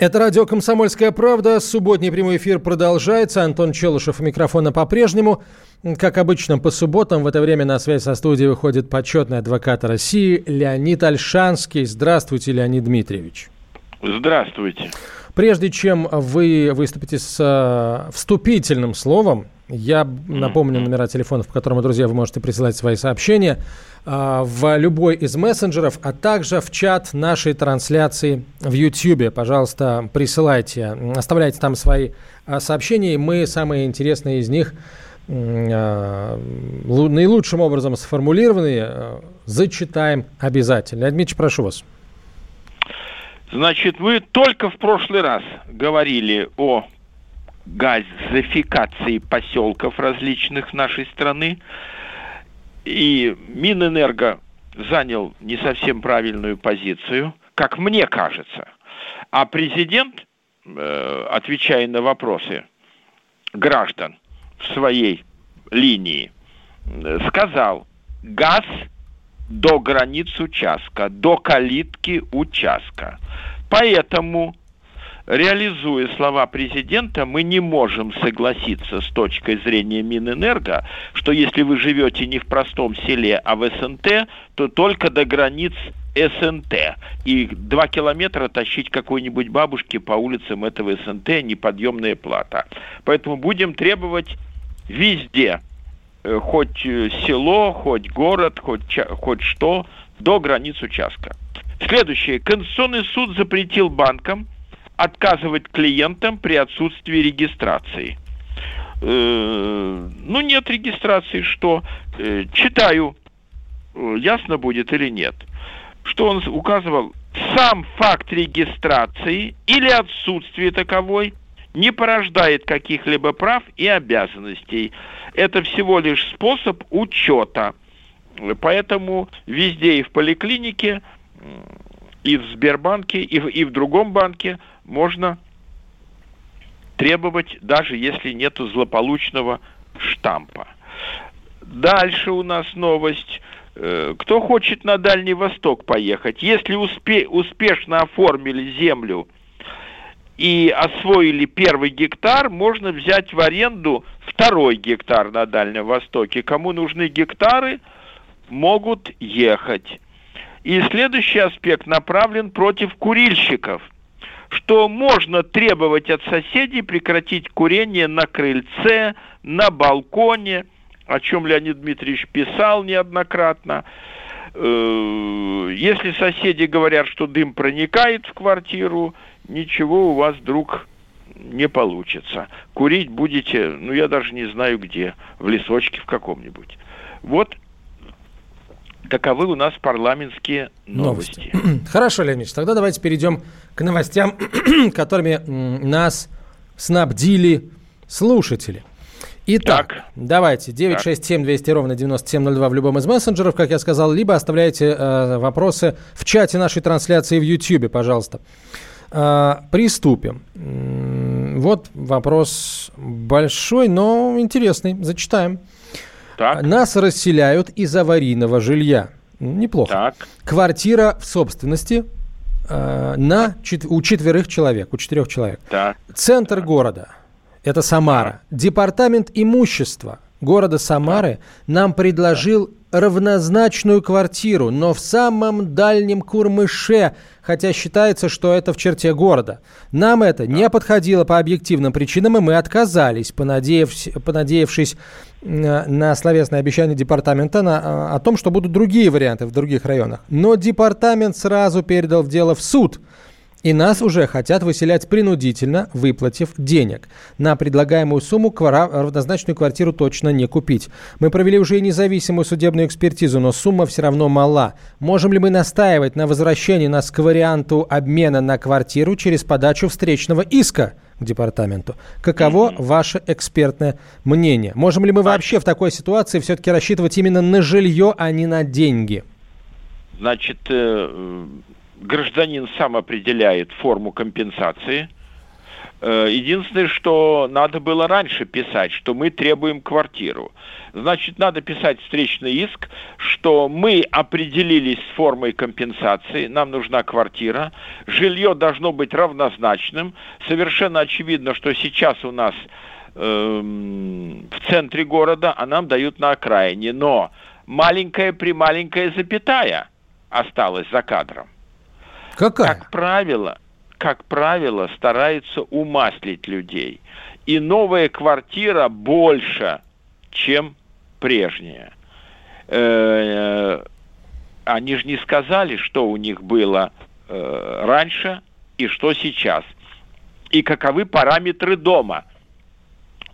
Это радио «Комсомольская правда». Субботний прямой эфир продолжается. Антон Челышев у микрофона по-прежнему. Как обычно, по субботам в это время на связь со студией выходит почетный адвокат России Леонид Альшанский. Здравствуйте, Леонид Дмитриевич. Здравствуйте. Прежде чем вы выступите с э, вступительным словом, я напомню номера телефонов, по которым, друзья, вы можете присылать свои сообщения э, в любой из мессенджеров, а также в чат нашей трансляции в YouTube. Пожалуйста, присылайте, оставляйте там свои э, сообщения, и мы самые интересные из них э, наилучшим образом сформулированные зачитаем обязательно. Леонид Дмитриевич, прошу вас. Значит, вы только в прошлый раз говорили о газификации поселков различных нашей страны, и Минэнерго занял не совсем правильную позицию, как мне кажется. А президент, э, отвечая на вопросы граждан в своей линии, э, сказал, газ до границ участка, до калитки участка. Поэтому, реализуя слова президента, мы не можем согласиться с точкой зрения Минэнерго, что если вы живете не в простом селе, а в СНТ, то только до границ СНТ. И два километра тащить какой-нибудь бабушке по улицам этого СНТ неподъемная плата. Поэтому будем требовать везде Э, хоть э, село, хоть город, хоть, хоть что, до границ участка. Следующее. Конституционный суд запретил банкам отказывать клиентам при отсутствии регистрации. Э, ну, нет регистрации, что? Э, читаю, э, ясно будет или нет. Что он указывал? Сам факт регистрации или отсутствие таковой не порождает каких-либо прав и обязанностей это всего лишь способ учета. Поэтому везде и в поликлинике, и в Сбербанке, и в, и в другом банке можно требовать, даже если нету злополучного штампа. Дальше у нас новость. Э, кто хочет на Дальний Восток поехать, если успе- успешно оформили землю и освоили первый гектар, можно взять в аренду второй гектар на Дальнем Востоке. Кому нужны гектары, могут ехать. И следующий аспект направлен против курильщиков, что можно требовать от соседей прекратить курение на крыльце, на балконе, о чем Леонид Дмитриевич писал неоднократно. Э, если соседи говорят, что дым проникает в квартиру, ничего у вас, друг, не получится. Курить будете, ну я даже не знаю где, в лесочке в каком-нибудь. Вот таковы у нас парламентские новости. новости. Хорошо, Леонид, тогда давайте перейдем к новостям, которыми нас снабдили слушатели. Итак, так. давайте 967 200 ровно 9702 в любом из мессенджеров, как я сказал, либо оставляйте э, вопросы в чате нашей трансляции в YouTube, пожалуйста. А, приступим. Вот вопрос большой, но интересный. Зачитаем. Так. Нас расселяют из аварийного жилья. Неплохо. Так. Квартира в собственности э, на чет- у четверых человек, у четырех человек. Так. Центр так. города. Это Самара. Департамент имущества города Самары нам предложил равнозначную квартиру, но в самом дальнем Курмыше, хотя считается, что это в черте города. Нам это не подходило по объективным причинам, и мы отказались, понадеявшись, понадеявшись на словесное обещание департамента на, о том, что будут другие варианты в других районах. Но департамент сразу передал дело в суд – И нас уже хотят выселять принудительно, выплатив денег. На предлагаемую сумму равнозначную квартиру точно не купить. Мы провели уже независимую судебную экспертизу, но сумма все равно мала. Можем ли мы настаивать на возвращении нас к варианту обмена на квартиру через подачу встречного иска? К департаменту. Каково ваше экспертное мнение? Можем ли мы вообще в такой ситуации все-таки рассчитывать именно на жилье, а не на деньги? Значит, э, гражданин сам определяет форму компенсации. Э, единственное, что надо было раньше писать, что мы требуем квартиру. Значит, надо писать встречный иск, что мы определились с формой компенсации, нам нужна квартира, жилье должно быть равнозначным. Совершенно очевидно, что сейчас у нас э, в центре города, а нам дают на окраине. Но маленькая при маленькая запятая осталась за кадром. Какая? Как правило, как правило, стараются умаслить людей. И новая квартира больше, чем прежняя. Э, они же не сказали, что у них было э, раньше и что сейчас. И каковы параметры дома.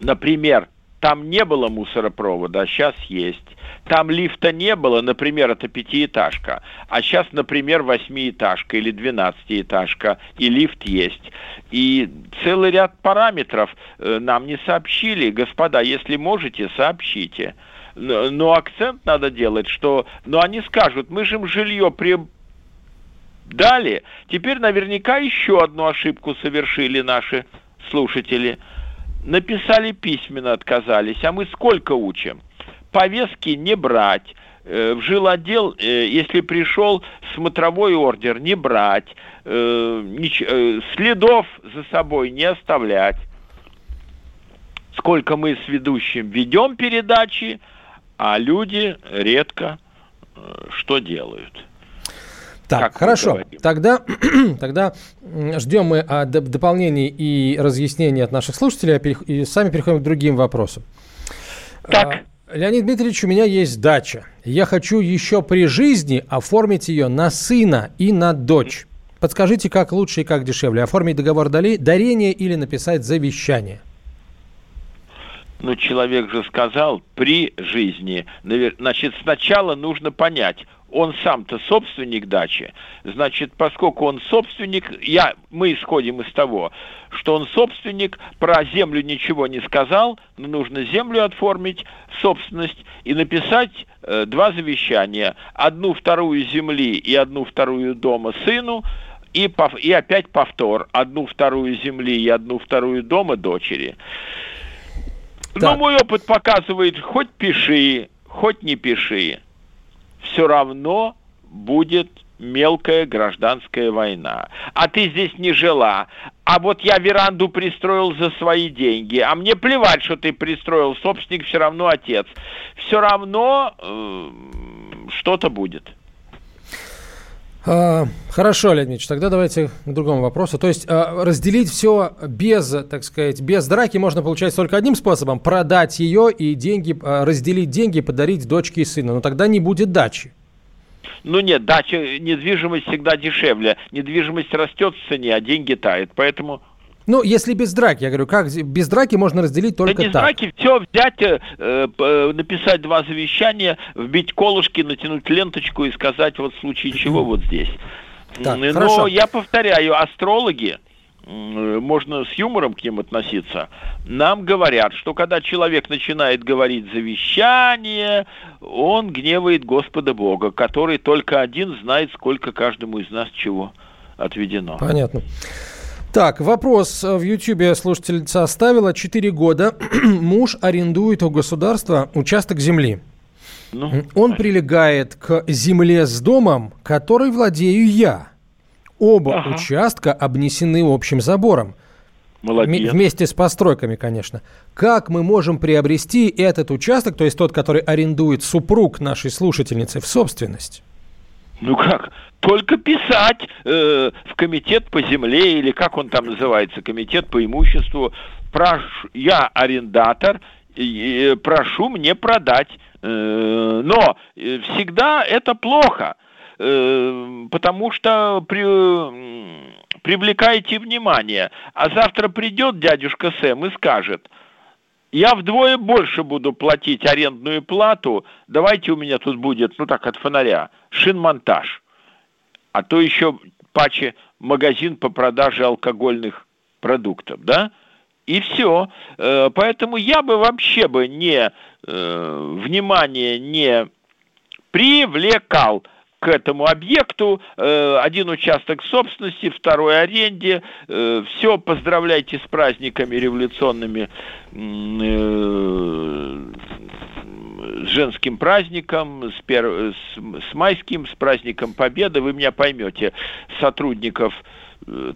Например, там не было мусоропровода, а сейчас есть. Там лифта не было, например, это пятиэтажка, а сейчас, например, восьмиэтажка или двенадцатиэтажка, и лифт есть. И целый ряд параметров э, нам не сообщили. Господа, если можете, сообщите. Но акцент надо делать, что... Но они скажут, мы же им жилье при... дали. Теперь наверняка еще одну ошибку совершили наши слушатели – написали письменно, отказались. А мы сколько учим? Повестки не брать. Э, в жилотдел, э, если пришел смотровой ордер, не брать. Э, следов за собой не оставлять. Сколько мы с ведущим ведем передачи, а люди редко что делают. Так, как хорошо. Тогда, тогда ждем мы а, дополнений и разъяснений от наших слушателей а и сами переходим к другим вопросам. Так. А, Леонид Дмитриевич, у меня есть дача. Я хочу еще при жизни оформить ее на сына и на дочь. Подскажите, как лучше и как дешевле? Оформить договор дарения или написать завещание? Ну, человек же сказал при жизни. Значит, сначала нужно понять, он сам-то собственник дачи, значит, поскольку он собственник, я, мы исходим из того, что он собственник, про землю ничего не сказал, но нужно землю оформить, собственность, и написать э, два завещания. Одну вторую земли и одну вторую дома сыну, и, и опять повтор. Одну вторую земли и одну вторую дома дочери. Так. Но мой опыт показывает, хоть пиши, хоть не пиши все равно будет мелкая гражданская война. А ты здесь не жила. А вот я веранду пристроил за свои деньги. А мне плевать, что ты пристроил. Собственник все равно отец. Все равно э, что-то будет. А, хорошо, Леонид Ильич, тогда давайте к другому вопросу. То есть а, разделить все без, так сказать, без драки можно получать только одним способом. Продать ее и деньги, а, разделить деньги, подарить дочке и сыну. Но тогда не будет дачи. Ну нет, дача, недвижимость всегда дешевле. Недвижимость растет в цене, а деньги тают. Поэтому ну, если без драки, я говорю, как без драки можно разделить только да без так. драки все взять, э, э, написать два завещания, вбить колышки, натянуть ленточку и сказать вот в случае чего вот здесь. Так, Но хорошо. я повторяю, астрологи, можно с юмором к ним относиться, нам говорят, что когда человек начинает говорить завещание, он гневает Господа Бога, который только один знает, сколько каждому из нас чего отведено. Понятно. Так, вопрос в Ютьюбе слушательница оставила. Четыре года муж арендует у государства участок земли. Ну, Он прилегает к земле с домом, который владею я. Оба ага. участка обнесены общим забором. Молодец. Вместе с постройками, конечно. Как мы можем приобрести этот участок, то есть тот, который арендует супруг нашей слушательницы, в собственность? Ну как? Только писать э, в комитет по земле или как он там называется, комитет по имуществу. Прошу, я арендатор, и, и, прошу мне продать. Э, но э, всегда это плохо, э, потому что при привлекаете внимание. А завтра придет дядюшка Сэм и скажет, я вдвое больше буду платить арендную плату, давайте у меня тут будет, ну так, от фонаря, шинмонтаж. А то еще паче магазин по продаже алкогольных продуктов, да? И все. Э, поэтому я бы вообще бы не э, внимание не привлекал к этому объекту, э, один участок собственности, второй аренде, все, поздравляйте с праздниками революционными, с женским праздником, с, пер... с, с майским, с праздником Победы, вы меня поймете, сотрудников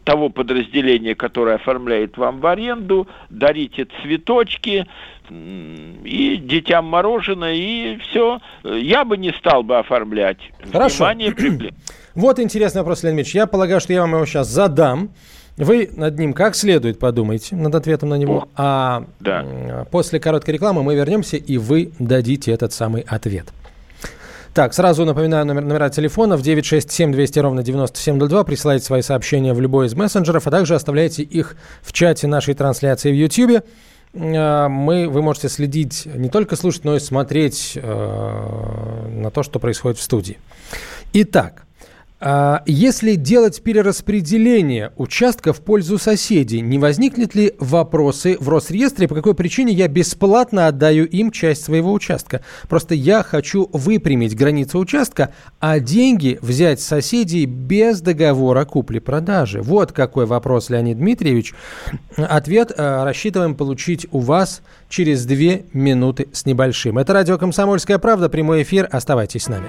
того подразделения, которое оформляет вам в аренду, дарите цветочки и детям мороженое, и все. Я бы не стал бы оформлять. Хорошо. Внимание, вот интересный вопрос, Леонид Ильич. Я полагаю, что я вам его сейчас задам. Вы над ним как следует подумайте, над ответом на него. А да. после короткой рекламы мы вернемся, и вы дадите этот самый ответ. Так, сразу напоминаю номер, номера телефонов 967 200 ровно 9702. Присылайте свои сообщения в любой из мессенджеров, а также оставляйте их в чате нашей трансляции в YouTube. Э, мы, вы можете следить, не только слушать, но и смотреть э, на то, что происходит в студии. Итак, если делать перераспределение участка в пользу соседей, не возникнет ли вопросы в Росреестре, по какой причине я бесплатно отдаю им часть своего участка? Просто я хочу выпрямить границу участка, а деньги взять соседей без договора купли-продажи. Вот какой вопрос, Леонид Дмитриевич. Ответ э, рассчитываем получить у вас через две минуты с небольшим. Это радио «Комсомольская правда», прямой эфир. Оставайтесь с нами.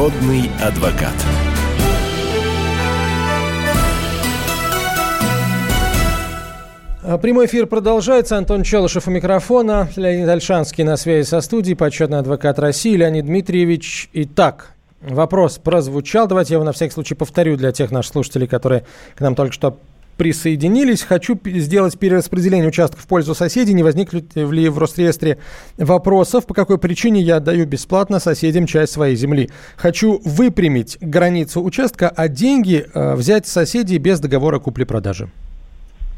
Народный адвокат. А, прямой эфир продолжается. Антон Челышев у микрофона. Леонид Альшанский на связи со студией. Почетный адвокат России Леонид Дмитриевич. Итак, вопрос прозвучал. Давайте я его на всякий случай повторю для тех наших слушателей, которые к нам только что присоединились. Хочу сделать перераспределение участков в пользу соседей. Не возникнут ли в Росреестре вопросов, по какой причине я отдаю бесплатно соседям часть своей земли. Хочу выпрямить границу участка, а деньги э, взять с соседей без договора купли-продажи.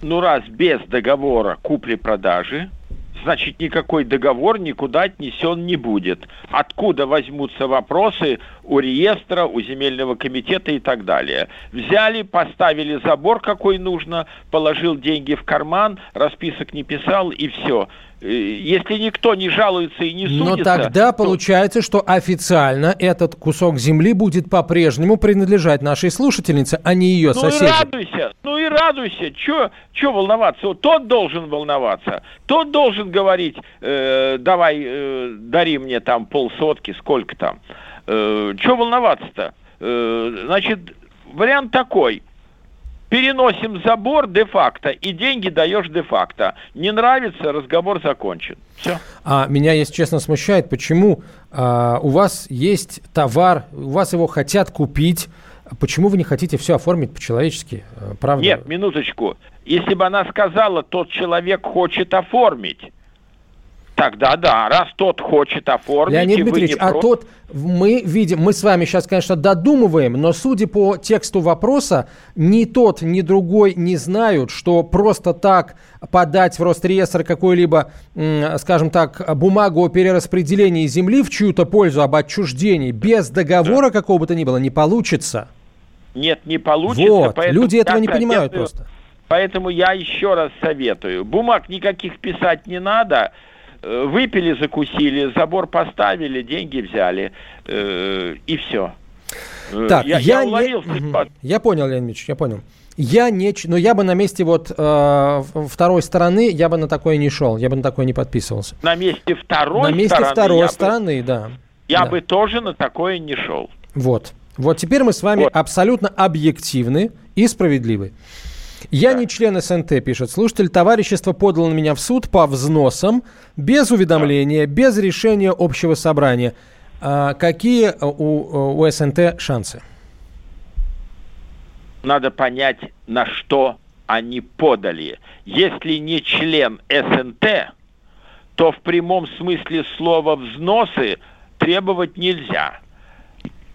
Ну, раз без договора купли-продажи, значит никакой договор никуда отнесен не будет. Откуда возьмутся вопросы у реестра, у земельного комитета и так далее. Взяли, поставили забор, какой нужно, положил деньги в карман, расписок не писал и все. Э, если никто не жалуется и не судится... Но тогда то... получается, что официально этот кусок земли будет по-прежнему принадлежать нашей слушательнице, а не ее ну соседям. Ну радуйся, ну радуйся. Че волноваться? Вот тот должен волноваться. Тот должен говорить, э, давай, э, дари мне там полсотки, сколько там. Э, Че волноваться-то? Э, значит, вариант такой – Переносим забор де-факто, и деньги даешь де-факто. Не нравится, разговор закончен. Все. А меня, если честно, смущает, почему а, у вас есть товар, у вас его хотят купить, почему вы не хотите все оформить по-человечески, э, правда? Нет, минуточку. Если бы она сказала, тот человек хочет оформить, Тогда да, раз тот хочет оформить... Леонид Дмитриевич, а тот, мы видим, мы с вами сейчас, конечно, додумываем, но судя по тексту вопроса, ни тот, ни другой не знают, что просто так подать в Росреестр какой-либо, скажем так, бумагу о перераспределении земли в чью-то пользу, об отчуждении, без договора да. какого бы то ни было, не получится. Нет, не получится. Вот, люди этого не понимают просто. Поэтому я еще раз советую. Бумаг никаких писать не надо, Э, выпили, закусили, забор поставили, деньги взяли, э, и все. Э, так, я, я, я, уловил, не... я понял, Леонид Ильич, я понял. Я не... Но я бы на месте вот э, второй стороны, я бы на такое не шел, я бы на такое не подписывался. На месте второй На месте стороны, второй стороны, бы, да. Я да. бы тоже на такое не шел. Вот. Вот теперь мы с вами вот. абсолютно объективны и справедливы. Я да. не член СНТ, пишет слушатель. Товарищество подало на меня в суд по взносам, без уведомления, да. без решения общего собрания. А какие у, у СНТ шансы? Надо понять, на что они подали. Если не член СНТ, то в прямом смысле слова взносы требовать нельзя.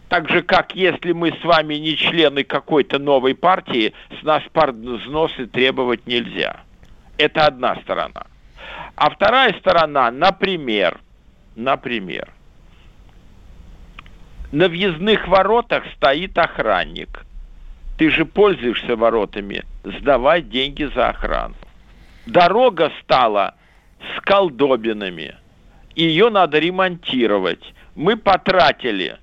Так же, как если мы с вами не члены какой-то новой партии, с нас взносы требовать нельзя. Это одна сторона. А вторая сторона, например, например, на въездных воротах стоит охранник. Ты же пользуешься воротами, сдавай деньги за охрану. Дорога стала с колдобинами. Ее надо ремонтировать. Мы потратили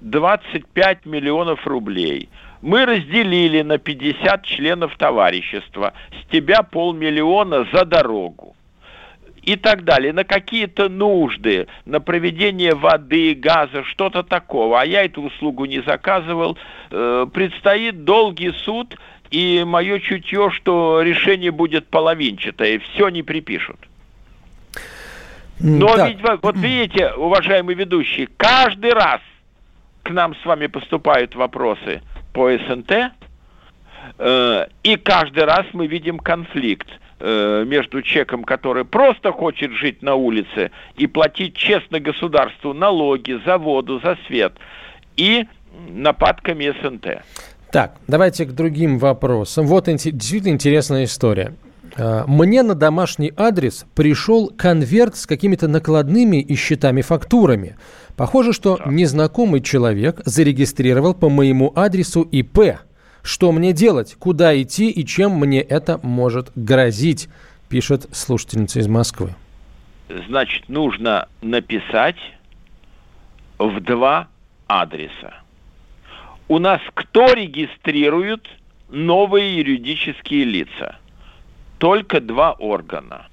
25 миллионов рублей. Мы разделили на 50 членов товарищества. С тебя полмиллиона за дорогу и так далее, на какие-то нужды, на проведение воды, газа, что-то такого, а я эту услугу не заказывал, э, предстоит долгий суд, и мое чутье, что решение будет половинчатое, все не припишут. Но так. ведь, вот видите, уважаемый ведущий, каждый раз к нам с вами поступают вопросы по СНТ, э, и каждый раз мы видим конфликт – Э, между человеком, который просто хочет жить на улице и платить честно государству налоги за воду, за свет, и нападками СНТ. Так, давайте к другим вопросам. Вот действительно интересная история. Э, мне на домашний адрес пришел конверт с какими-то накладными и счетами-фактурами. Похоже, что незнакомый человек зарегистрировал по моему адресу ИП. Что мне делать? Куда идти и чем мне это может грозить? Пишет слушательница из Москвы. Значит, нужно написать в два адреса. У нас кто регистрирует новые юридические лица? Только два органа.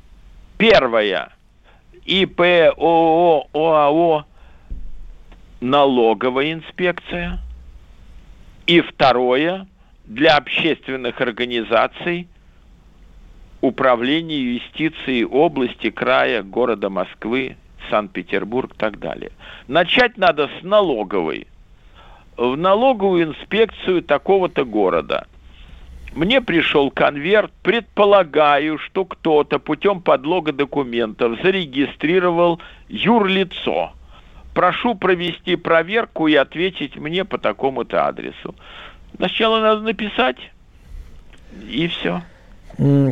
Первое – ИП, ООО, ОАО, налоговая инспекция. И второе для общественных организаций управления юстиции области, края, города Москвы, Санкт-Петербург и так далее. Начать надо с налоговой. В налоговую инспекцию такого-то города. Мне пришел конверт, предполагаю, что кто-то путем подлога документов зарегистрировал юрлицо. Прошу провести проверку и ответить мне по такому-то адресу. Сначала надо написать, и все.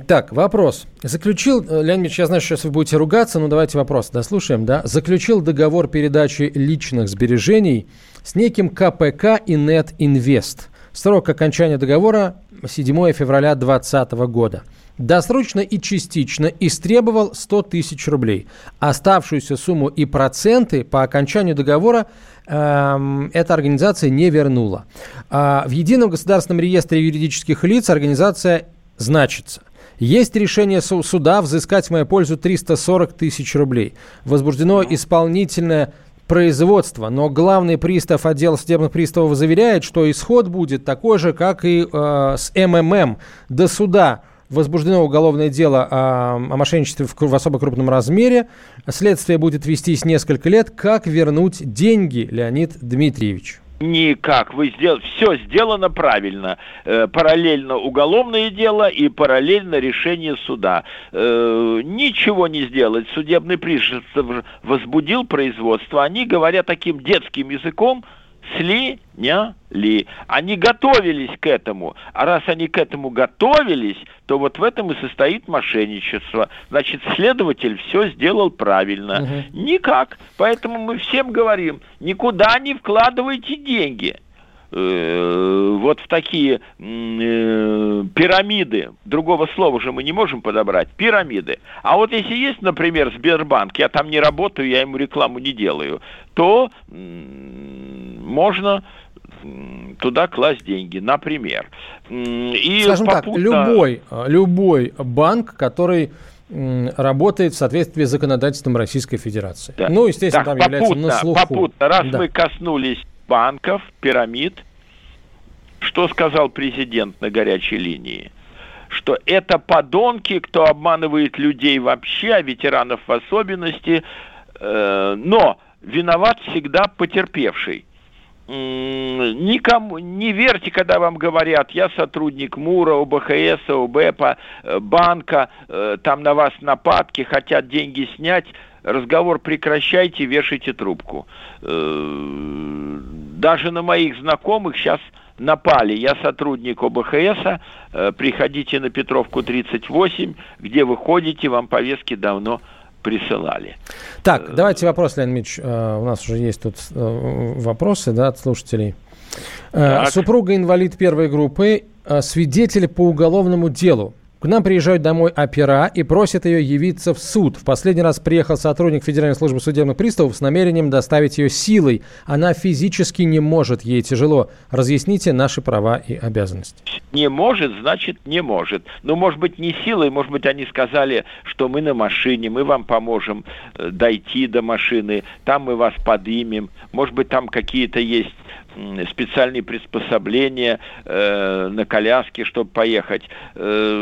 Так, вопрос. Заключил, э, Леонид Ильич, я знаю, сейчас вы будете ругаться, но давайте вопрос дослушаем, да? Заключил договор передачи личных сбережений с неким КПК и Нет Инвест. Срок окончания договора 7 февраля 2020 года. Досрочно и частично истребовал 100 тысяч рублей. Оставшуюся сумму и проценты по окончанию договора Эм, эта организация не вернула. А в Едином государственном реестре юридических лиц организация значится. Есть решение суда взыскать в мою пользу 340 тысяч рублей. Возбуждено исполнительное производство, но главный пристав отдела судебных приставов заверяет, что исход будет такой же, как и э, с МММ. До суда возбуждено уголовное дело о, о мошенничестве в, в особо крупном размере. Следствие будет вестись несколько лет. Как вернуть деньги, Леонид Дмитриевич? Никак. Вы сдел... Все сделано правильно. Э, параллельно уголовное дело и параллельно решение суда. Э, ничего не сделать. Судебный пристав возбудил производство. Они говорят таким детским языком, слиняли. Они готовились к этому. А раз они к этому готовились, то вот в этом и состоит мошенничество. Значит, следователь все сделал правильно. Угу. Никак. Поэтому мы всем говорим, никуда не вкладывайте деньги вот в такие э, пирамиды, другого слова же мы не можем подобрать, пирамиды. А вот если есть, например, Сбербанк, я там не работаю, я ему рекламу не делаю, то можно туда класть деньги, например. И Скажем попутно... так, любой, любой банк, который работает в соответствии с законодательством Российской Федерации. Да. Ну, естественно, так, там попутно, является на слуху. Попутно, раз да. мы коснулись банков, пирамид, что сказал президент на горячей линии? Что это подонки, кто обманывает людей вообще, а ветеранов в особенности, э, но виноват всегда потерпевший никому не верьте, когда вам говорят, я сотрудник МУРа, ОБХС, ОБЭПа, э, банка, э, там на вас нападки, хотят деньги снять, разговор прекращайте, вешайте трубку. Э, даже на моих знакомых сейчас напали. Я сотрудник ОБХС, приходите на Петровку 38, где вы ходите, вам повестки давно присылали. Так, э, давайте вопрос, Леонид Ильич. Э, у нас уже есть тут э, вопросы да, от слушателей. Так. Супруга инвалид первой группы, свидетель по уголовному делу. К нам приезжают домой опера и просят ее явиться в суд. В последний раз приехал сотрудник Федеральной службы судебных приставов с намерением доставить ее силой. Она физически не может, ей тяжело. Разъясните наши права и обязанности. Не может, значит не может. Ну, может быть, не силой, может быть, они сказали, что мы на машине, мы вам поможем э, дойти до машины, там мы вас подымем. Может быть, там какие-то есть специальные приспособления э, на коляске, чтобы поехать. Э,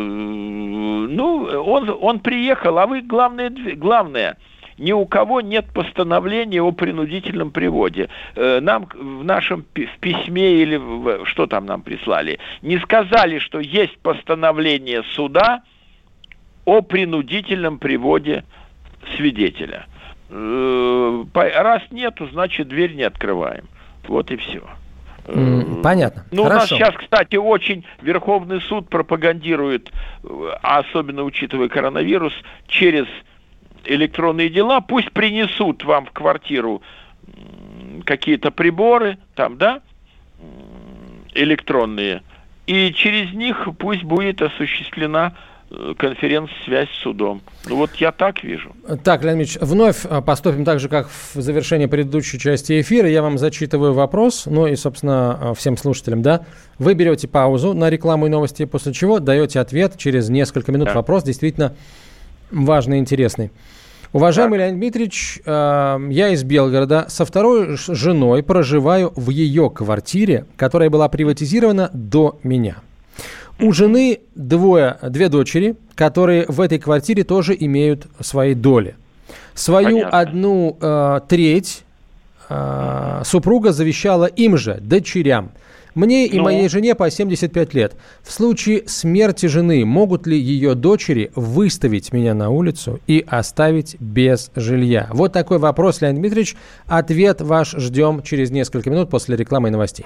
ну, он, он приехал, а вы главное, главное, ни у кого нет постановления о принудительном приводе. Э, нам в нашем в письме или в, что там нам прислали, не сказали, что есть постановление суда о принудительном приводе свидетеля. Э, раз нету, значит дверь не открываем. Вот и все. Понятно. Ну, Хорошо. у нас сейчас, кстати, очень Верховный суд пропагандирует, а особенно учитывая коронавирус, через электронные дела. Пусть принесут вам в квартиру какие-то приборы, там, да, электронные, и через них пусть будет осуществлена Э, конференц-связь с судом. Ну вот я так вижу. Так, Леонид Ильич, вновь э, поступим так же, как в завершении предыдущей части эфира. Я вам зачитываю вопрос, ну и, собственно, э, всем слушателям, да. Вы берете паузу на рекламу и новости, после чего даете ответ через несколько минут. Да. Вопрос действительно важный и интересный. Уважаемый так. Леонид Дмитриевич, э, я из Белгорода. Со второй женой проживаю в ее квартире, которая была приватизирована до меня. У жены двое, две дочери, которые в этой квартире тоже имеют свои доли. Свою Понятно. одну э, треть э, супруга завещала им же, дочерям. Мне и ну? моей жене по 75 лет. В случае смерти жены могут ли ее дочери выставить меня на улицу и оставить без жилья? Вот такой вопрос, Леонид Дмитриевич. Ответ ваш ждем через несколько минут после рекламы и новостей.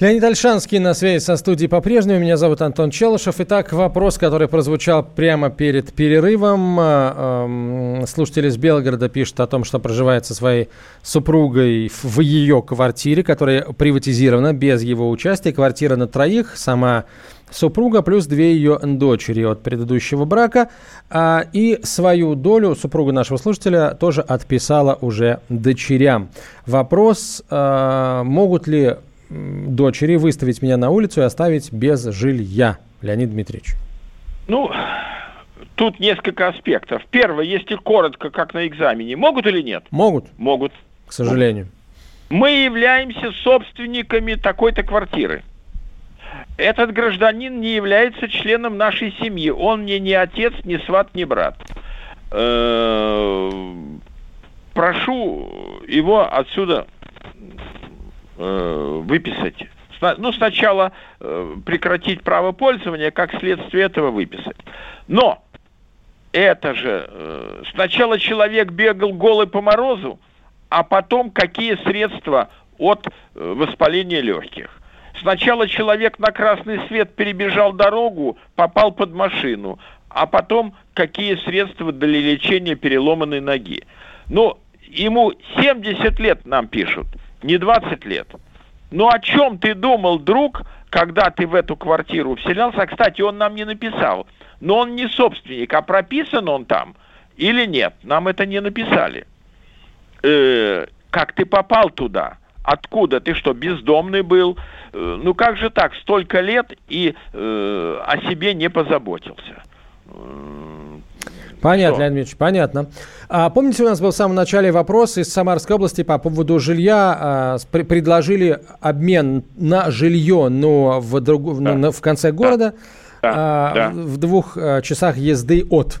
Леонид Альшанский на связи со студией по-прежнему. Меня зовут Антон Челышев. Итак, вопрос, который прозвучал прямо перед перерывом. А, слушатель из Белгорода пишет о том, что проживает со своей супругой в ее квартире, которая приватизирована без его участия. Квартира на троих, сама супруга плюс две ее дочери от предыдущего брака. А, и свою долю супруга нашего слушателя тоже отписала уже дочерям. Вопрос, а, могут ли дочери выставить меня на улицу и оставить без жилья, Леонид Дмитриевич? Ну, тут несколько аспектов. Первое, если коротко, как на экзамене, могут или нет? Могут. Могут. К сожалению. Мы являемся собственниками такой-то квартиры. этот гражданин не является членом нашей семьи. Он мне не отец, не сват, не брат. Э, прошу его отсюда выписать. Ну, сначала э, прекратить право пользования, как следствие этого выписать. Но это же сначала человек бегал голый по морозу, а потом какие средства от воспаления легких. Сначала человек на красный свет перебежал дорогу, попал под машину, а потом какие средства для лечения переломанной ноги. Ну, ему 70 лет нам пишут, не 20 лет. Ну о чем ты думал, друг, когда ты в эту квартиру вселялся? Кстати, он нам не написал, но он не собственник, а прописан он там или нет? Нам это не написали. Э, как ты попал туда? Откуда? Ты что, бездомный был? Э, ну как же так, столько лет и э, о себе не позаботился? Понятно, Что? Леонид Ильич, понятно. А, помните, у нас был в самом начале вопрос из Самарской области по поводу жилья. А, при, предложили обмен на жилье, но в, друг, да. на, в конце города, да. А, да. В, в двух а, часах езды от.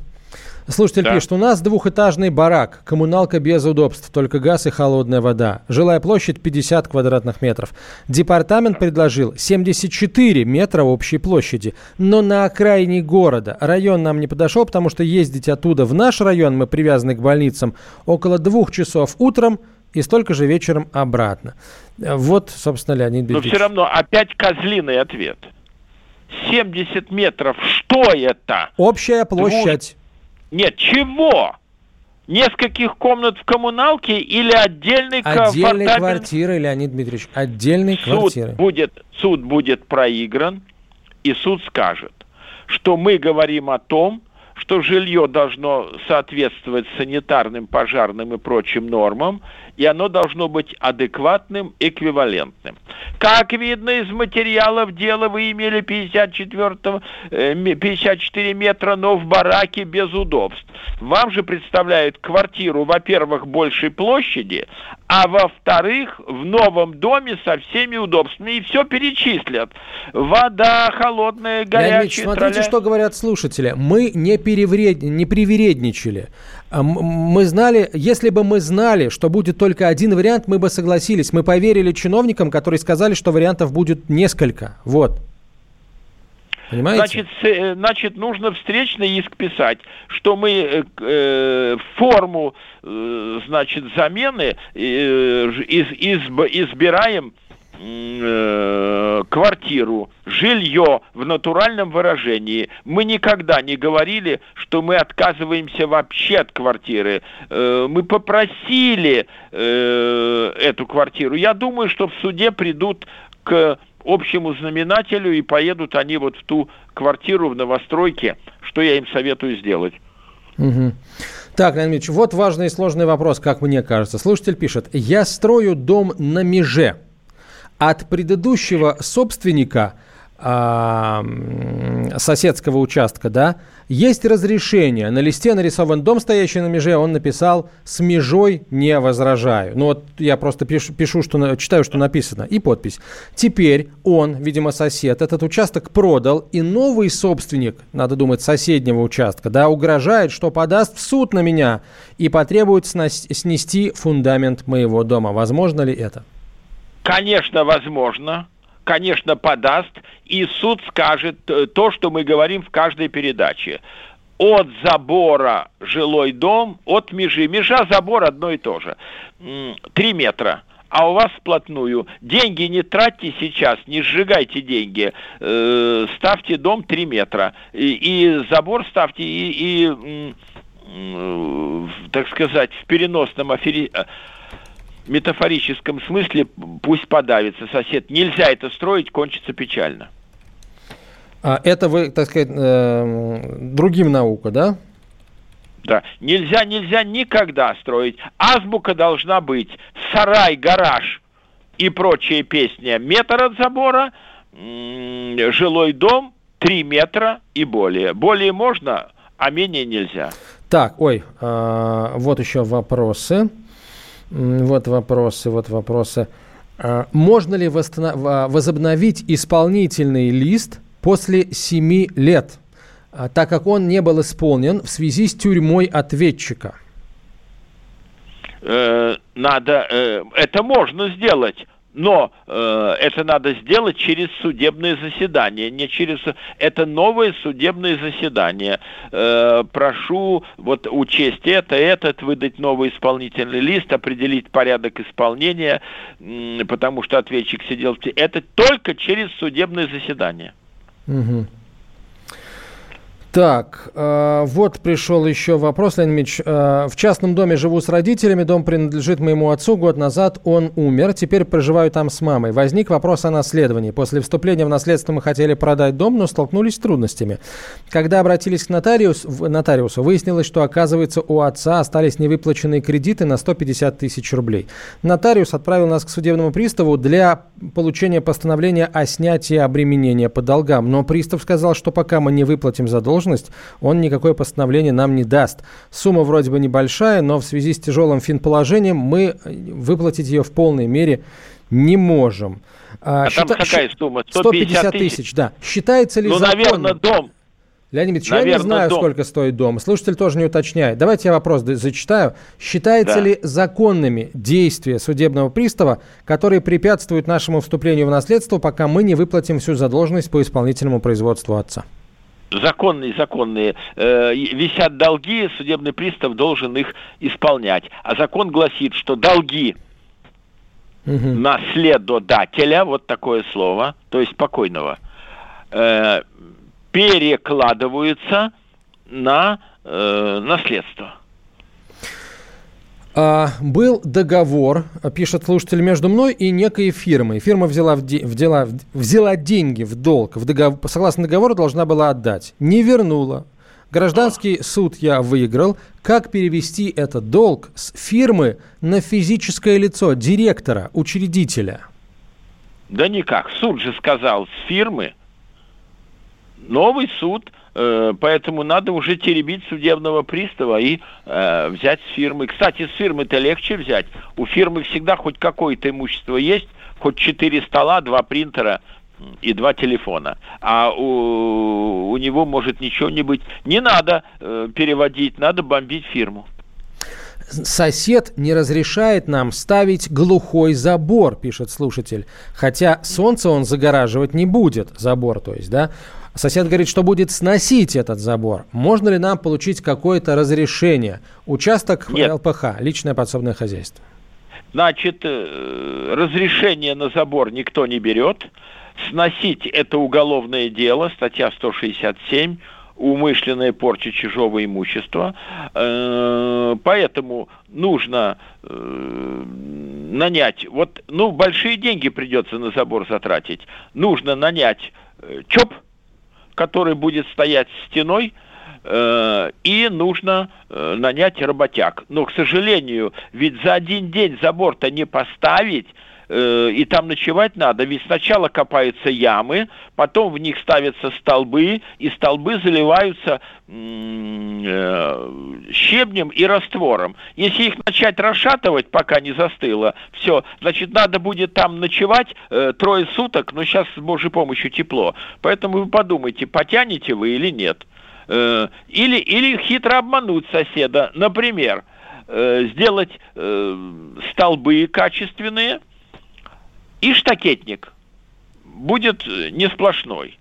Слушатель да. пишет, у нас двухэтажный барак, коммуналка без удобств, только газ и холодная вода. Жилая площадь 50 квадратных метров. Департамент предложил 74 метра общей площади, но на окраине города. Район нам не подошел, потому что ездить оттуда в наш район, мы привязаны к больницам, около двух часов утром и столько же вечером обратно. Вот, собственно, Леонид Бельгич. Но все равно опять козлиный ответ. 70 метров, что это? Общая площадь. Нет, чего? Нескольких комнат в коммуналке или отдельной Отдельной квартиры, Леонид Дмитриевич, отдельной суд квартиры. Будет, суд будет проигран, и суд скажет, что мы говорим о том, что жилье должно соответствовать санитарным, пожарным и прочим нормам, и оно должно быть адекватным, эквивалентным. Как видно из материалов дела, вы имели 54, 54 э, метра, но в бараке без удобств. Вам же представляют квартиру, во-первых, большей площади, а во-вторых, в новом доме со всеми удобствами. И все перечислят. Вода, холодная, горячая. Леонид, смотрите, троля... что говорят слушатели. Мы не, перевред... не привередничали. А мы знали, если бы мы знали, что будет только один вариант, мы бы согласились. Мы поверили чиновникам, которые сказали, что вариантов будет несколько. Вот. Понимаете? Значит, э, значит, нужно встречный иск писать, что мы э, э форму, э, значит, замены э, из, из, избираем Э, квартиру, жилье в натуральном выражении. Мы никогда не говорили, что мы отказываемся вообще от квартиры. Э, мы попросили э, эту квартиру. Я думаю, что в суде придут к общему знаменателю и поедут они вот в ту квартиру в новостройке, что я им советую сделать. Угу. Так, Леонид Ильич, вот важный и сложный вопрос, как мне кажется. Слушатель пишет, я строю дом на меже от предыдущего собственника а, соседского участка, да, есть разрешение. На листе нарисован дом, стоящий на меже, он написал «с межой не возражаю». Ну вот я просто пишу, пишу что, читаю, что написано, и подпись. Теперь он, видимо, сосед, этот участок продал, и новый собственник, надо думать, соседнего участка, да, угрожает, что подаст в суд на меня и потребует снести фундамент моего дома. Возможно ли это? Конечно, возможно, конечно, подаст, и суд скажет э, то, что мы говорим в каждой передаче. От забора жилой дом, от межи. Межа, забор одно и то же. Три метра а у вас вплотную. Деньги не тратьте сейчас, не сжигайте деньги. Э, ставьте дом 3 метра. И, и забор ставьте, и, и э, так сказать, в переносном афери метафорическом смысле пусть подавится сосед. Нельзя это строить, кончится печально. А это вы, так сказать, э, другим наука, да? Да. Нельзя, нельзя никогда строить. Азбука должна быть сарай, гараж и прочие песни. Метр от забора, жилой дом, три метра и более. Более можно, а менее нельзя. Так, ой, э, вот еще вопросы. Вот вопросы, вот вопросы. А, можно ли восстанов... возобновить исполнительный лист после 7 лет, а, так как он не был исполнен в связи с тюрьмой ответчика? Э, надо, э, это можно сделать но э, это надо сделать через судебное заседание, не через... Это новое судебное заседание. Э, прошу вот учесть это, этот, выдать новый исполнительный лист, определить порядок исполнения, э, потому что ответчик сидел... Это только через судебное заседание. Угу. Так, э, вот пришел еще вопрос, Леонид Ильич. Э, в частном доме живу с родителями, дом принадлежит моему отцу, год назад он умер, теперь проживаю там с мамой. Возник вопрос о наследовании. После вступления в наследство мы хотели продать дом, но столкнулись с трудностями. Когда обратились к нотариус, нотариусу, выяснилось, что, оказывается, у отца остались невыплаченные кредиты на 150 тысяч рублей. Нотариус отправил нас к судебному приставу для получения постановления о снятии обременения по долгам, но пристав сказал, что пока мы не выплатим задолженность, должность, он никакое постановление нам не даст. Сумма вроде бы небольшая, но в связи с тяжелым финположением мы выплатить ее в полной мере не можем. А, а Счита... там какая сумма? 150 тысяч? тысяч, да. Считается ли ну, законным? наверное, дом. Леонид Ильич, Наверное, я не знаю, дом. сколько стоит дом. Слушатель тоже не уточняет. Давайте я вопрос зачитаю. Считается да. ли законными действия судебного пристава, которые препятствуют нашему вступлению в наследство, пока мы не выплатим всю задолженность по исполнительному производству отца? Законные, законные, э, висят долги, судебный пристав должен их исполнять. А закон гласит, что долги угу. наследодателя, вот такое слово, то есть покойного, э, перекладываются на э, наследство. А, был договор, пишет слушатель, между мной и некой фирмой. Фирма взяла, в де, в дела, взяла деньги в долг, в договор, согласно договору должна была отдать. Не вернула. Гражданский суд я выиграл. Как перевести этот долг с фирмы на физическое лицо, директора, учредителя? Да никак. Суд же сказал с фирмы. Новый суд поэтому надо уже теребить судебного пристава и э, взять с фирмы. Кстати, с фирмы-то легче взять. У фирмы всегда хоть какое-то имущество есть, хоть четыре стола, два принтера и два телефона. А у, у него может ничего не быть. Не надо э, переводить, надо бомбить фирму сосед не разрешает нам ставить глухой забор, пишет слушатель. Хотя солнце он загораживать не будет, забор, то есть, да. Сосед говорит, что будет сносить этот забор. Можно ли нам получить какое-то разрешение? Участок Нет. ЛПХ, личное подсобное хозяйство. Значит, э, разрешение на забор никто не берет. Сносить это уголовное дело, статья 167, умышленная порча чужого имущества. Э, поэтому нужно э, нанять, вот, ну, большие деньги придется на забор затратить. Нужно нанять ЧОП, который будет стоять стеной, э, и нужно э, нанять работяг. Но, к сожалению, ведь за один день забор-то не поставить, э, и там ночевать надо. Ведь сначала копаются ямы, потом в них ставятся столбы, и столбы заливаются э, щебнем и раствором. Если их начать расшатывать, пока не застыло, все, значит, надо будет там ночевать э, трое суток, но сейчас с Божьей помощью тепло. Поэтому вы подумайте, потянете вы или нет. Э, или, или хитро обмануть соседа. Например, э, сделать э, столбы качественные – и штакетник будет не сплошной.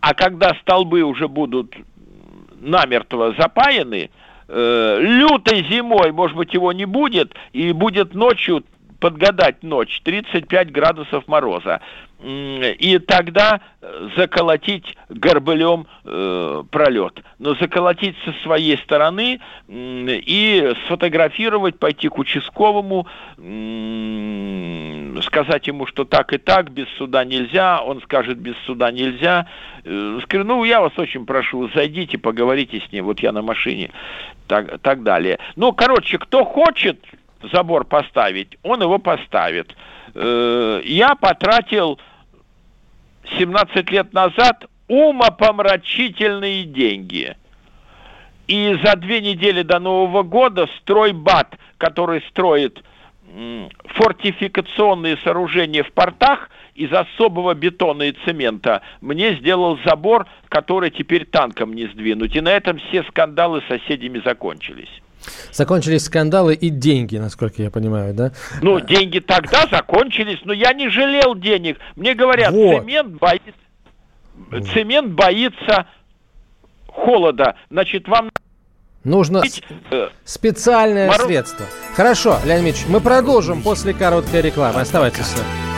А когда столбы уже будут намертво запаяны, э, лютой зимой, может быть, его не будет, и будет ночью подгадать ночь, 35 градусов мороза и тогда э, заколотить горбылем э, пролет. Но заколотить со своей стороны э, и сфотографировать, пойти к участковому, э, сказать ему, что так и так, без суда нельзя, он скажет, без суда нельзя. Э, скажу, ну, я вас очень прошу, зайдите, поговорите с ним, вот я на машине, так, так далее. Ну, короче, кто хочет забор поставить, он его поставит. Э, я потратил 17 лет назад умопомрачительные деньги. И за две недели до Нового года стройбат, который строит фортификационные сооружения в портах из особого бетона и цемента мне сделал забор, который теперь танком не сдвинуть. И на этом все скандалы с соседями закончились. Закончились скандалы и деньги, насколько я понимаю, да? Ну, деньги тогда закончились, но я не жалел денег. Мне говорят, вот. цемент боится, цемент боится холода. Значит, вам Нужно э, специальное Мороз... средство. Хорошо, Леонид Ильич, мы продолжим после короткой рекламы. Оставайтесь с нами.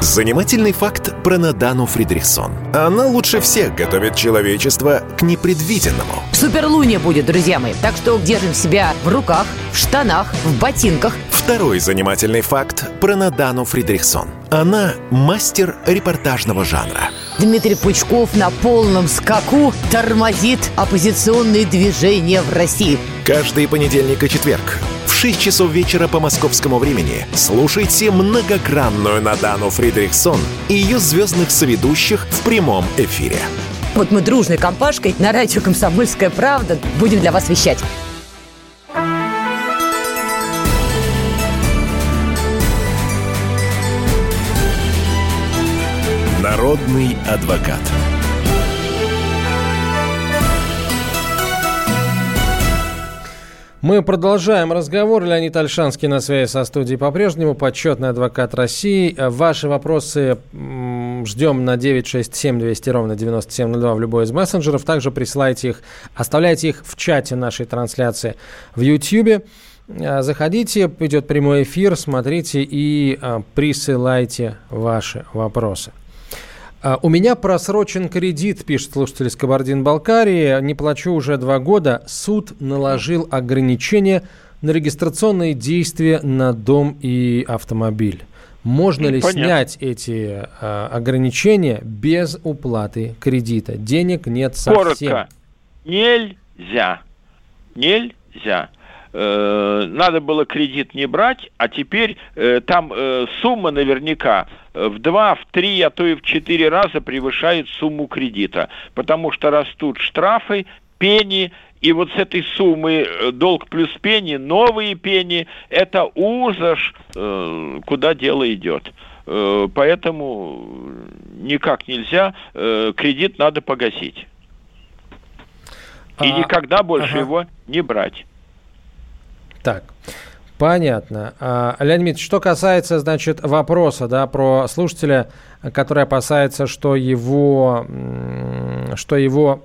Занимательный факт про Надану Фридрихсон. Она лучше всех готовит человечество к непредвиденному. Суперлуния будет, друзья мои. Так что держим себя в руках, в штанах, в ботинках. Второй занимательный факт про Надану Фридрихсон. Она мастер репортажного жанра. Дмитрий Пучков на полном скаку тормозит оппозиционные движения в России. Каждый понедельник и четверг 6 часов вечера по московскому времени слушайте многогранную Надану Фридрихсон и ее звездных соведущих в прямом эфире. Вот мы дружной компашкой на радио «Комсомольская правда» будем для вас вещать. Народный адвокат. Мы продолжаем разговор. Леонид Альшанский на связи со студией по-прежнему. Почетный адвокат России. Ваши вопросы ждем на 967 200 ровно 9702 в любой из мессенджеров. Также присылайте их, оставляйте их в чате нашей трансляции в YouTube. А, заходите, идет прямой эфир, смотрите и а, присылайте ваши вопросы. А, у меня просрочен кредит, пишет слушатель из Кабардино-Балкарии. Не плачу уже два года. Суд наложил ограничения на регистрационные действия на дом и автомобиль. Можно ли Понятно. снять эти э, ограничения без уплаты кредита? Денег нет совсем. Коротко. Нельзя. Нельзя. Э, надо было кредит не брать, а теперь э, там э, сумма наверняка в два, в три, а то и в четыре раза превышает сумму кредита, потому что растут штрафы, пени, и вот с этой суммы долг плюс пени, новые пени, это ужас, куда дело идет. Поэтому никак нельзя, кредит надо погасить. И а, никогда больше ага. его не брать. Так. Понятно. А, Леонид что касается, значит, вопроса, да, про слушателя, который опасается, что его, что его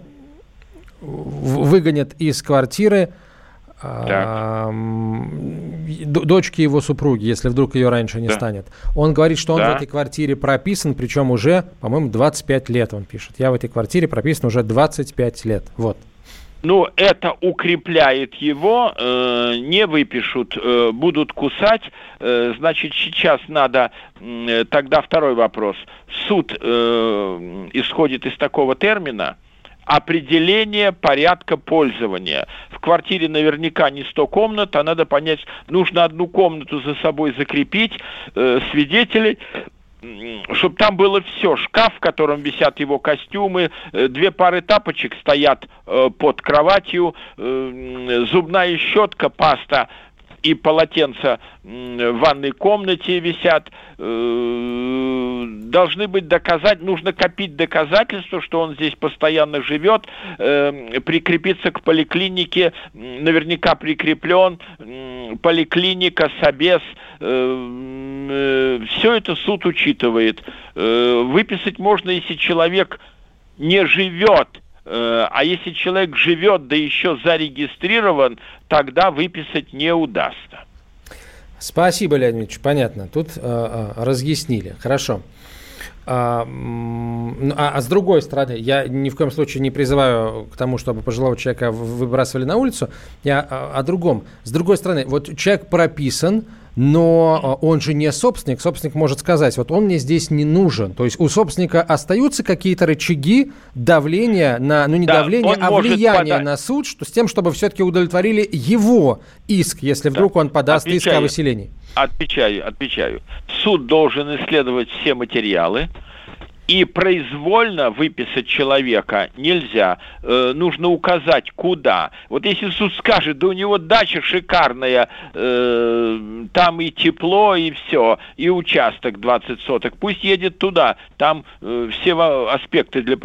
выгонят из квартиры, а, дочки его супруги, если вдруг ее раньше не да. станет. Он говорит, что он да. в этой квартире прописан, причем уже, по-моему, 25 лет он пишет. Я в этой квартире прописан уже 25 лет. Вот ну, это укрепляет его, э, не выпишут, э, будут кусать, э, значит, сейчас надо, э, тогда второй вопрос. Суд э, исходит из такого термина, определение порядка пользования. В квартире наверняка не 100 комнат, а надо понять, нужно одну комнату за собой закрепить, э, свидетелей чтобы там было все. Шкаф, в котором висят его костюмы, э, две пары тапочек стоят э, под кроватью, э, зубная щетка, паста и полотенца в ванной комнате висят. Должны быть доказать, нужно копить доказательства, что он здесь постоянно живет, прикрепиться к поликлинике, наверняка прикреплен, поликлиника, собес, Э, все это суд учитывает. Э, выписать можно, если человек не живет, э, а если человек живет, да еще зарегистрирован, тогда выписать не удастся. Спасибо, Леонид понятно. Тут э, разъяснили. Хорошо. А, а, а с другой стороны, я ни в коем случае не призываю к тому, чтобы пожилого человека выбрасывали на улицу. Я о, о другом. С другой стороны, вот человек прописан, но а, он же не собственник. Собственник может сказать, вот он мне здесь не нужен. То есть у собственника остаются какие-то рычаги давления на, ну не да, давления, а влияния подать. на суд, что, с тем, чтобы все-таки удовлетворили его иск, если вдруг да. он подаст отвечаю, иск о выселении. Отвечаю, отвечаю. Суд должен исследовать все материалы, И произвольно выписать человека нельзя. Э, нужно указать, куда. Вот если суд скажет, да у него дача шикарная, э, там и тепло, и все, и участок 20 соток, пусть едет туда. Там э, все аспекты для...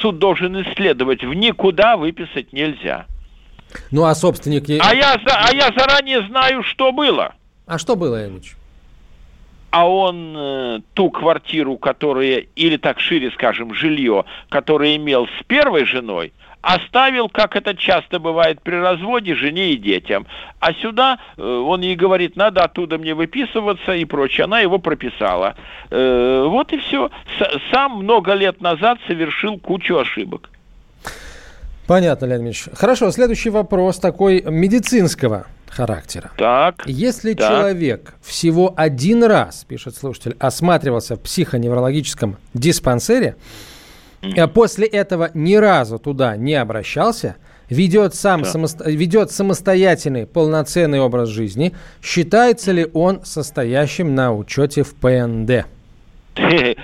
Суд должен исследовать. В никуда выписать нельзя. Ну, а собственник... А я, а я заранее знаю, что было. А что было, Ильич? А он э, ту квартиру, которая, или так шире скажем, жилье, которое имел с первой женой, оставил, как это часто бывает при разводе, жене и детям. А сюда э, он ей говорит, надо оттуда мне выписываться и прочее. Она его прописала. Э, вот и все. Сам много лет назад совершил кучу ошибок. Понятно, Леонид Ильич. Хорошо, следующий вопрос такой медицинского характера. Так. Если так. человек всего один раз, пишет слушатель, осматривался в психоневрологическом диспансере, а после этого ни разу туда не обращался, ведет, сам да. самосто... ведет самостоятельный полноценный образ жизни, считается ли он состоящим на учете в ПНД?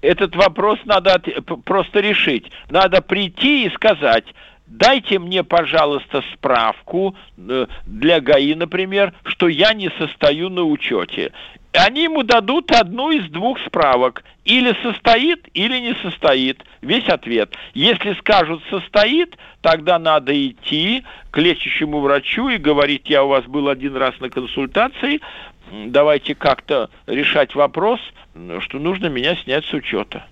Этот вопрос надо просто решить. Надо прийти и сказать, дайте мне, пожалуйста, справку э, для ГАИ, например, что я не состою на учете. Они ему дадут одну из двух справок. Или состоит, или не состоит. Весь ответ. Если скажут состоит, тогда надо идти к лечащему врачу и говорить, я у вас был один раз на консультации, давайте как-то решать вопрос, что нужно меня снять с учета.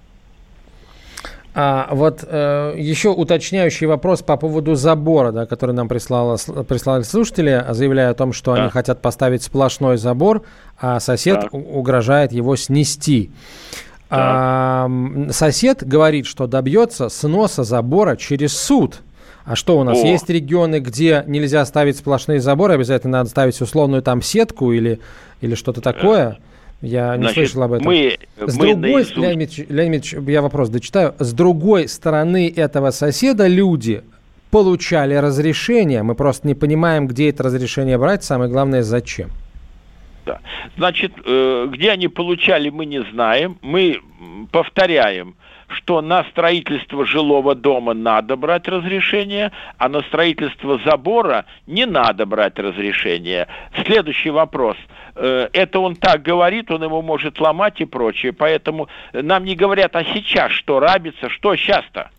А вот э, еще уточняющий вопрос по поводу забора, да, который нам прислала, прислали слушатели, заявляя о том, что да. они хотят поставить сплошной забор, а сосед так. угрожает его снести. А, сосед говорит, что добьется сноса забора через суд. А что у нас? О. Есть регионы, где нельзя ставить сплошные заборы, обязательно надо ставить условную там сетку или, или что-то такое? Я не Значит, слышал об этом. Мы, С мы другой, наизусть... Леонид, Леонид, я вопрос дочитаю. С другой стороны этого соседа люди получали разрешение. Мы просто не понимаем, где это разрешение брать. Самое главное, зачем. Да. Значит, э, где они получали, мы не знаем. Мы повторяем, что на строительство жилого дома надо брать разрешение, а на строительство забора не надо брать разрешение. Следующий вопрос – это он так говорит, он его может ломать и прочее. Поэтому нам не говорят, а сейчас что рабится, что сейчас-то?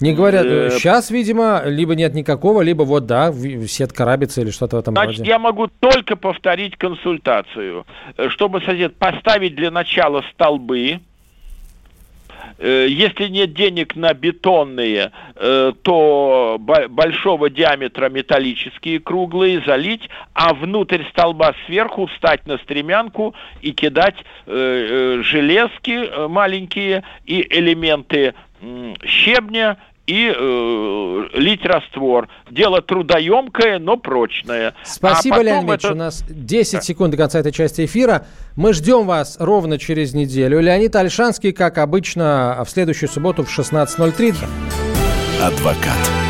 Не говорят, сейчас, э, видимо, либо нет никакого, либо вот да, сетка рабится или что-то в этом Значит, роде. я могу только повторить консультацию. Э, чтобы сосед поставить для начала столбы, Э, если нет денег на бетонные, э, то большого диаметра металлические круглые залить, а внутрь столба сверху встать на стремянку и кидать э, железки маленькие и элементы щебня и э, лить раствор. Дело трудоемкое, но прочное. Спасибо, а Леонид это... У нас 10 секунд до конца этой части эфира. Мы ждем вас ровно через неделю. Леонид Альшанский, как обычно, в следующую субботу в 16.03. Адвокат.